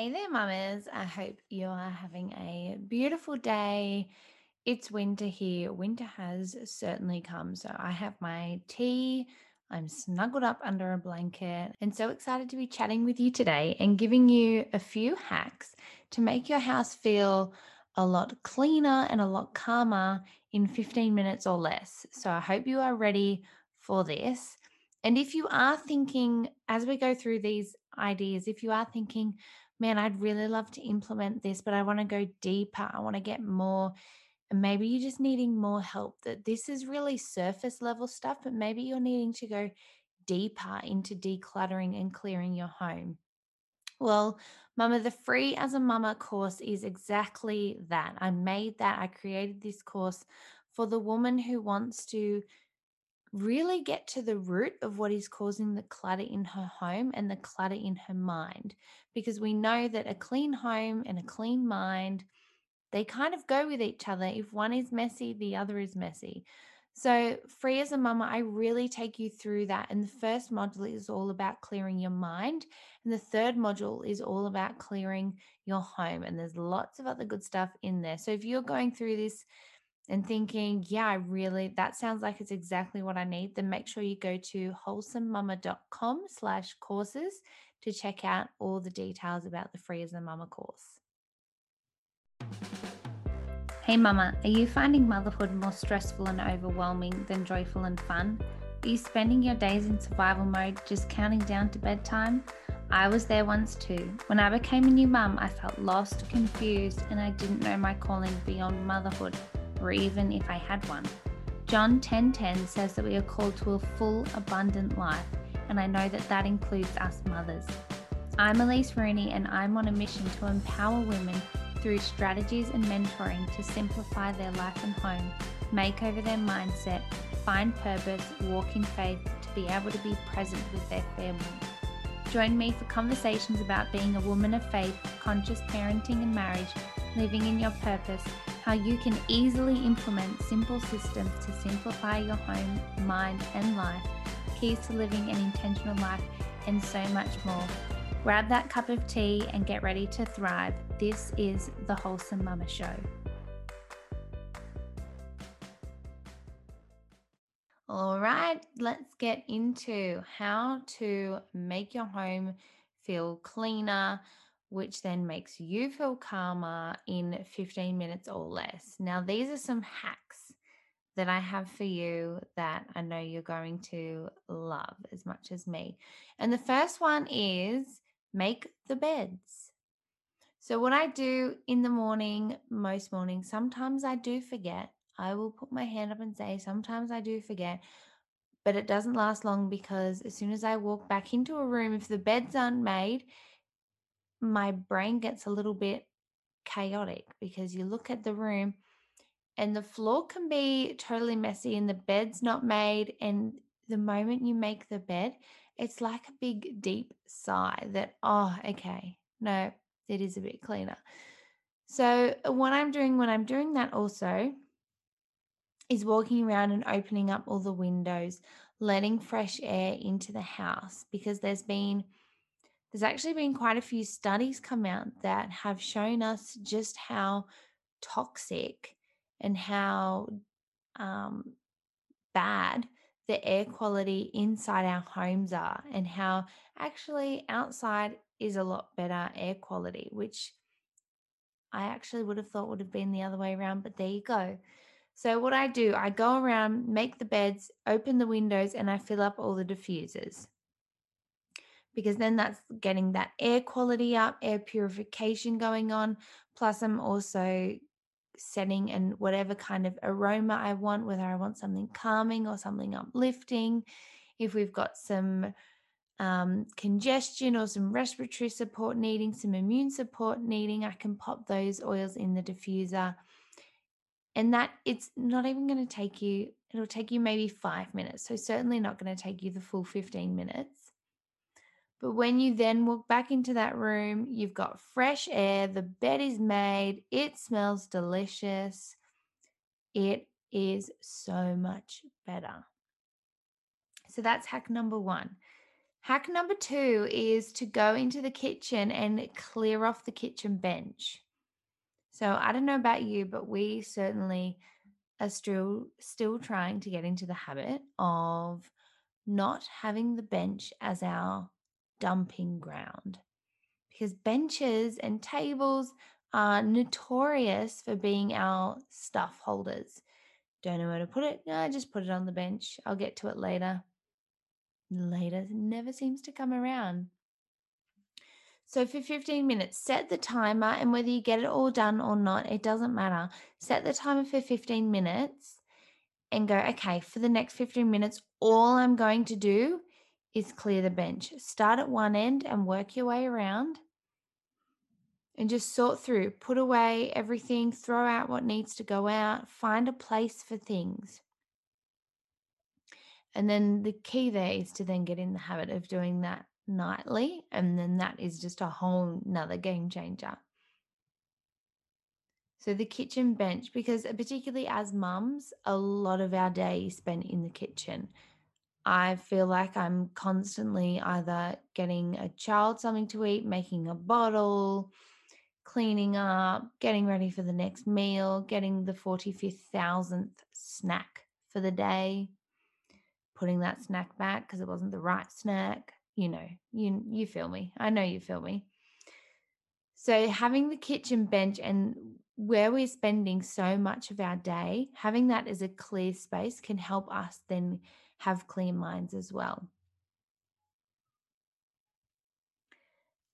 Hey there, mamas. I hope you are having a beautiful day. It's winter here. Winter has certainly come. So I have my tea. I'm snuggled up under a blanket and so excited to be chatting with you today and giving you a few hacks to make your house feel a lot cleaner and a lot calmer in 15 minutes or less. So I hope you are ready for this. And if you are thinking, as we go through these ideas, if you are thinking, man, I'd really love to implement this, but I want to go deeper. I want to get more. And maybe you're just needing more help. That this is really surface level stuff, but maybe you're needing to go deeper into decluttering and clearing your home. Well, Mama, the free as a mama course is exactly that. I made that. I created this course for the woman who wants to really get to the root of what is causing the clutter in her home and the clutter in her mind because we know that a clean home and a clean mind they kind of go with each other. If one is messy the other is messy. So free as a mama i really take you through that and the first module is all about clearing your mind and the third module is all about clearing your home and there's lots of other good stuff in there. So if you're going through this and thinking, yeah, I really, that sounds like it's exactly what I need, then make sure you go to wholesomemama.com slash courses to check out all the details about the Free as a Mama course. Hey mama, are you finding motherhood more stressful and overwhelming than joyful and fun? Are you spending your days in survival mode just counting down to bedtime? I was there once too. When I became a new mum, I felt lost, confused, and I didn't know my calling beyond motherhood or even if I had one. John 10:10 says that we are called to a full, abundant life, and I know that that includes us mothers. I'm Elise Rooney, and I'm on a mission to empower women through strategies and mentoring to simplify their life and home, make over their mindset, find purpose, walk in faith, to be able to be present with their family. Join me for conversations about being a woman of faith, conscious parenting and marriage, living in your purpose, how you can easily implement simple systems to simplify your home, mind, and life, keys to living an intentional life, and so much more. Grab that cup of tea and get ready to thrive. This is the Wholesome Mama Show. All right, let's get into how to make your home feel cleaner, which then makes you feel calmer in 15 minutes or less. Now, these are some hacks that I have for you that I know you're going to love as much as me. And the first one is make the beds. So, what I do in the morning, most mornings, sometimes I do forget. I will put my hand up and say, sometimes I do forget, but it doesn't last long because as soon as I walk back into a room, if the beds aren't made, my brain gets a little bit chaotic because you look at the room and the floor can be totally messy and the bed's not made. And the moment you make the bed, it's like a big, deep sigh that, oh, okay, no, it is a bit cleaner. So, uh, what I'm doing when I'm doing that also is walking around and opening up all the windows, letting fresh air into the house because there's been there's actually been quite a few studies come out that have shown us just how toxic and how um, bad the air quality inside our homes are, and how actually outside is a lot better air quality, which I actually would have thought would have been the other way around, but there you go. So, what I do, I go around, make the beds, open the windows, and I fill up all the diffusers because then that's getting that air quality up, air purification going on. Plus, I'm also setting and whatever kind of aroma I want, whether I want something calming or something uplifting. If we've got some um, congestion or some respiratory support needing, some immune support needing, I can pop those oils in the diffuser. And that it's not even going to take you, it'll take you maybe five minutes. So, certainly not going to take you the full 15 minutes. But when you then walk back into that room, you've got fresh air, the bed is made, it smells delicious. It is so much better. So that's hack number one. Hack number two is to go into the kitchen and clear off the kitchen bench. So I don't know about you, but we certainly are still still trying to get into the habit of not having the bench as our dumping ground because benches and tables are notorious for being our stuff holders. Don't know where to put it? No, just put it on the bench. I'll get to it later. Later never seems to come around. So for 15 minutes, set the timer, and whether you get it all done or not, it doesn't matter. Set the timer for 15 minutes and go, okay, for the next 15 minutes, all I'm going to do is clear the bench. Start at one end and work your way around and just sort through, put away everything, throw out what needs to go out, find a place for things. And then the key there is to then get in the habit of doing that nightly. And then that is just a whole nother game changer. So the kitchen bench, because particularly as mums, a lot of our day is spent in the kitchen. I feel like I'm constantly either getting a child something to eat, making a bottle, cleaning up, getting ready for the next meal, getting the 45,000th snack for the day, putting that snack back because it wasn't the right snack, you know, you you feel me. I know you feel me. So having the kitchen bench and where we're spending so much of our day, having that as a clear space can help us then have clear minds as well.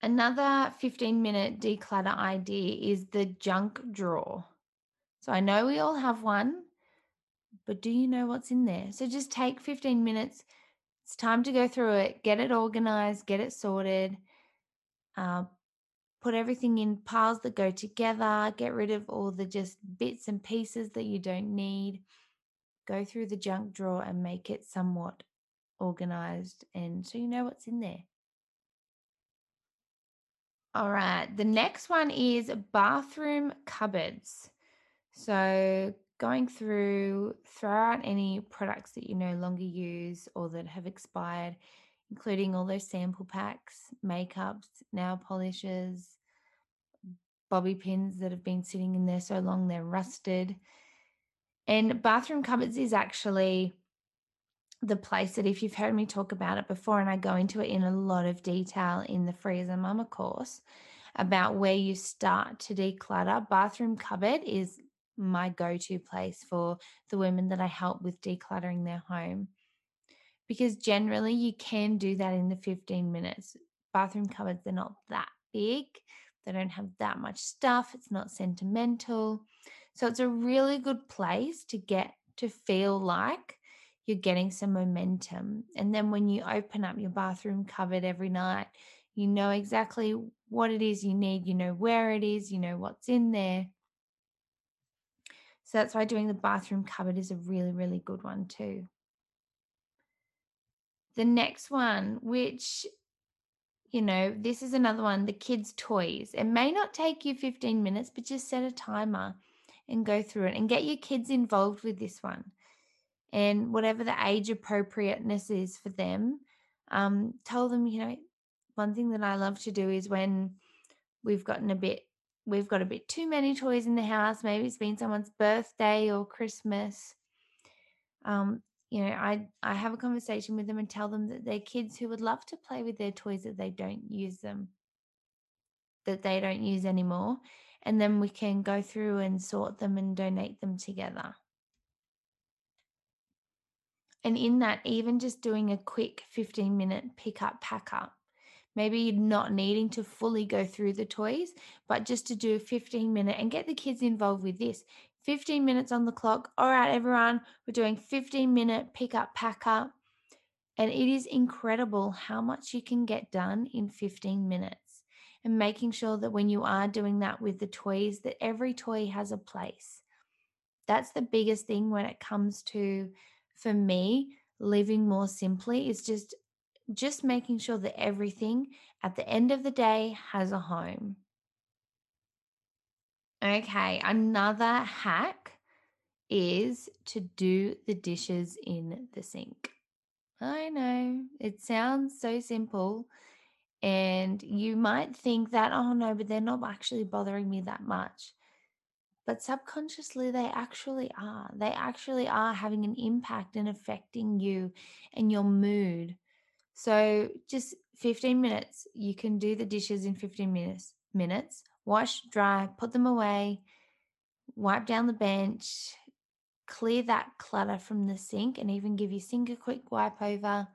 Another 15 minute declutter idea is the junk drawer. So I know we all have one, but do you know what's in there? So just take 15 minutes. It's time to go through it, get it organized, get it sorted, uh, put everything in piles that go together, get rid of all the just bits and pieces that you don't need. Go through the junk drawer and make it somewhat organized and so you know what's in there. All right. The next one is bathroom cupboards. So going through, throw out any products that you no longer use or that have expired, including all those sample packs, makeups, nail polishes, bobby pins that have been sitting in there so long they're rusted. And bathroom cupboards is actually the place that if you've heard me talk about it before, and I go into it in a lot of detail in the Free as a Mama course about where you start to declutter, bathroom cupboard is my go to place for the women that I help with decluttering their home. Because generally, you can do that in the 15 minutes. Bathroom cupboards, they're not that big, they don't have that much stuff, it's not sentimental. So, it's a really good place to get to feel like you're getting some momentum. And then when you open up your bathroom cupboard every night, you know exactly what it is you need, you know where it is, you know what's in there. So that's why doing the bathroom cupboard is a really, really good one too. The next one, which, you know, this is another one the kids' toys. It may not take you 15 minutes, but just set a timer and go through it and get your kids involved with this one and whatever the age appropriateness is for them. Um, tell them, you know, one thing that I love to do is when we've gotten a bit, we've got a bit too many toys in the house. Maybe it's been someone's birthday or Christmas. Um, you know, I I have a conversation with them and tell them that they're kids who would love to play with their toys that they don't use them, that they don't use anymore, and then we can go through and sort them and donate them together. And in that, even just doing a quick 15 minute pick up, pack up, maybe not needing to fully go through the toys, but just to do a 15 minute and get the kids involved with this. 15 minutes on the clock. All right, everyone, we're doing 15 minute pick up, pack up. And it is incredible how much you can get done in 15 minutes. And making sure that when you are doing that with the toys, that every toy has a place. That's the biggest thing when it comes to for me, living more simply is just just making sure that everything at the end of the day has a home. Okay, another hack is to do the dishes in the sink. I know. It sounds so simple. And you might think that, oh no, but they're not actually bothering me that much. But subconsciously, they actually are. They actually are having an impact and affecting you and your mood. So just 15 minutes, you can do the dishes in 15 minutes. Minutes, wash, dry, put them away, wipe down the bench, clear that clutter from the sink, and even give your sink a quick wipe over.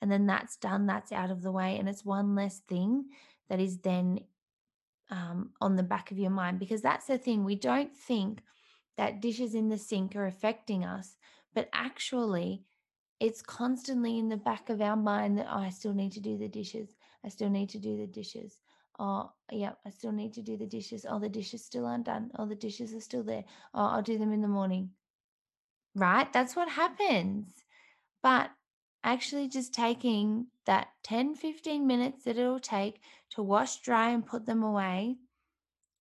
And then that's done, that's out of the way. And it's one less thing that is then um, on the back of your mind because that's the thing. We don't think that dishes in the sink are affecting us, but actually, it's constantly in the back of our mind that, oh, I still need to do the dishes. I still need to do the dishes. Oh, yeah, I still need to do the dishes. Oh, the dishes still aren't done. Oh, the dishes are still there. Oh, I'll do them in the morning. Right? That's what happens. But actually, just taking that 10, 15 minutes that it'll take to wash, dry, and put them away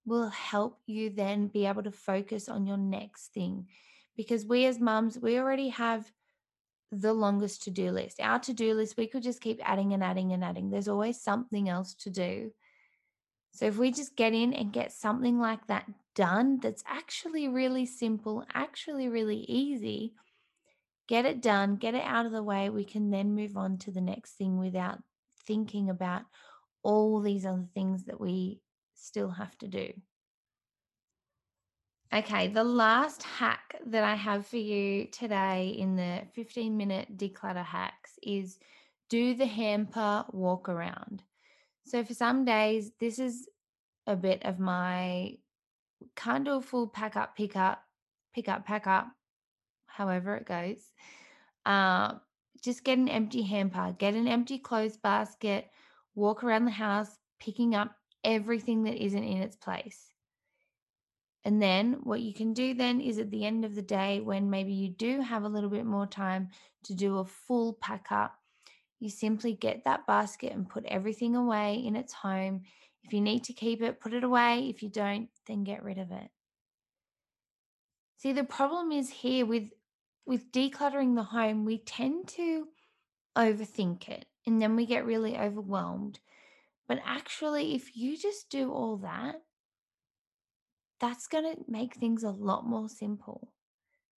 will help you then be able to focus on your next thing. Because we as mums, we already have the longest to do list. Our to do list, we could just keep adding and adding and adding. There's always something else to do. So if we just get in and get something like that done, that's actually really simple, actually really easy, get it done, get it out of the way, we can then move on to the next thing without thinking about all these other things that we still have to do. Okay, the last hack that I have for you today in the 15 minute declutter hacks is do the hamper walk around. So, for some days, this is a bit of my kind of full pack up, pick up, pick up, pack up, however it goes. Uh, just get an empty hamper, get an empty clothes basket, walk around the house, picking up everything that isn't in its place. And then what you can do then is at the end of the day, when maybe you do have a little bit more time to do a full pack up, you simply get that basket and put everything away in its home. If you need to keep it, put it away. If you don't, then get rid of it. See, the problem is here with with decluttering the home, we tend to overthink it and then we get really overwhelmed. But actually, if you just do all that, that's going to make things a lot more simple.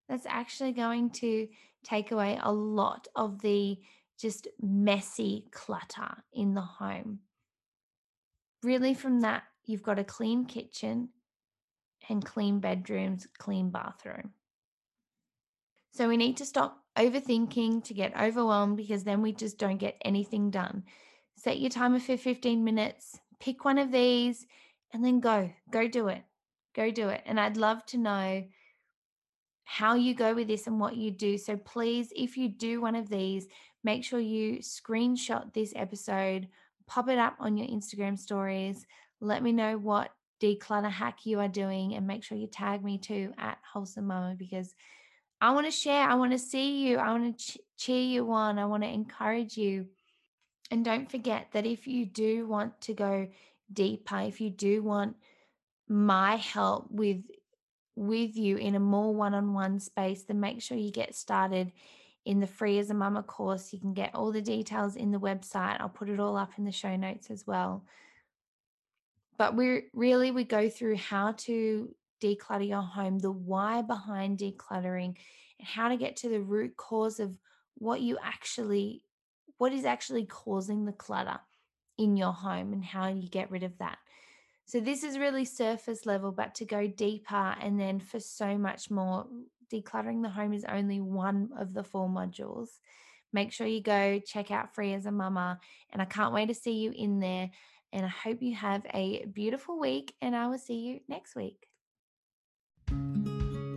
That's actually going to take away a lot of the just messy clutter in the home. Really, from that, you've got a clean kitchen and clean bedrooms, clean bathroom. So we need to stop overthinking to get overwhelmed because then we just don't get anything done. Set your timer for 15 minutes, pick one of these, and then go. Go do it. Go do it. And I'd love to know how you go with this and what you do. So please, if you do one of these, make sure you screenshot this episode, pop it up on your Instagram stories. Let me know what declutter hack you are doing and make sure you tag me too at Wholesome Mama because I want to share. I want to see you. I want to ch- cheer you on. I want to encourage you. And don't forget that if you do want to go deeper, if you do want my help with with you in a more one-on-one space, then make sure you get started in the free as a mama course. You can get all the details in the website. I'll put it all up in the show notes as well. But we really we go through how to declutter your home, the why behind decluttering, and how to get to the root cause of what you actually what is actually causing the clutter in your home and how you get rid of that. So this is really surface level, but to go deeper and then for so much more, decluttering the home is only one of the four modules. Make sure you go check out Free as a Mama, and I can't wait to see you in there. And I hope you have a beautiful week, and I will see you next week.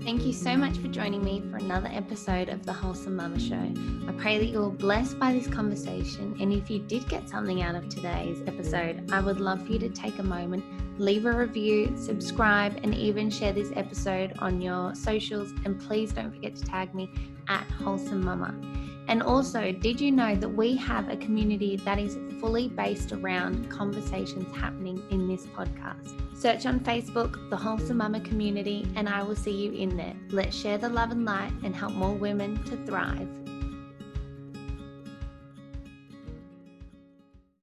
Thank you so much for joining me for another episode of the Wholesome Mama Show. I pray that you're blessed by this conversation. And if you did get something out of today's episode, I would love for you to take a moment, leave a review, subscribe, and even share this episode on your socials. And please don't forget to tag me at Wholesome Mama. And also, did you know that we have a community that is fully based around conversations happening in this podcast? Search on Facebook, the Wholesome Mama Community, and I will see you in there. Let's share the love and light and help more women to thrive.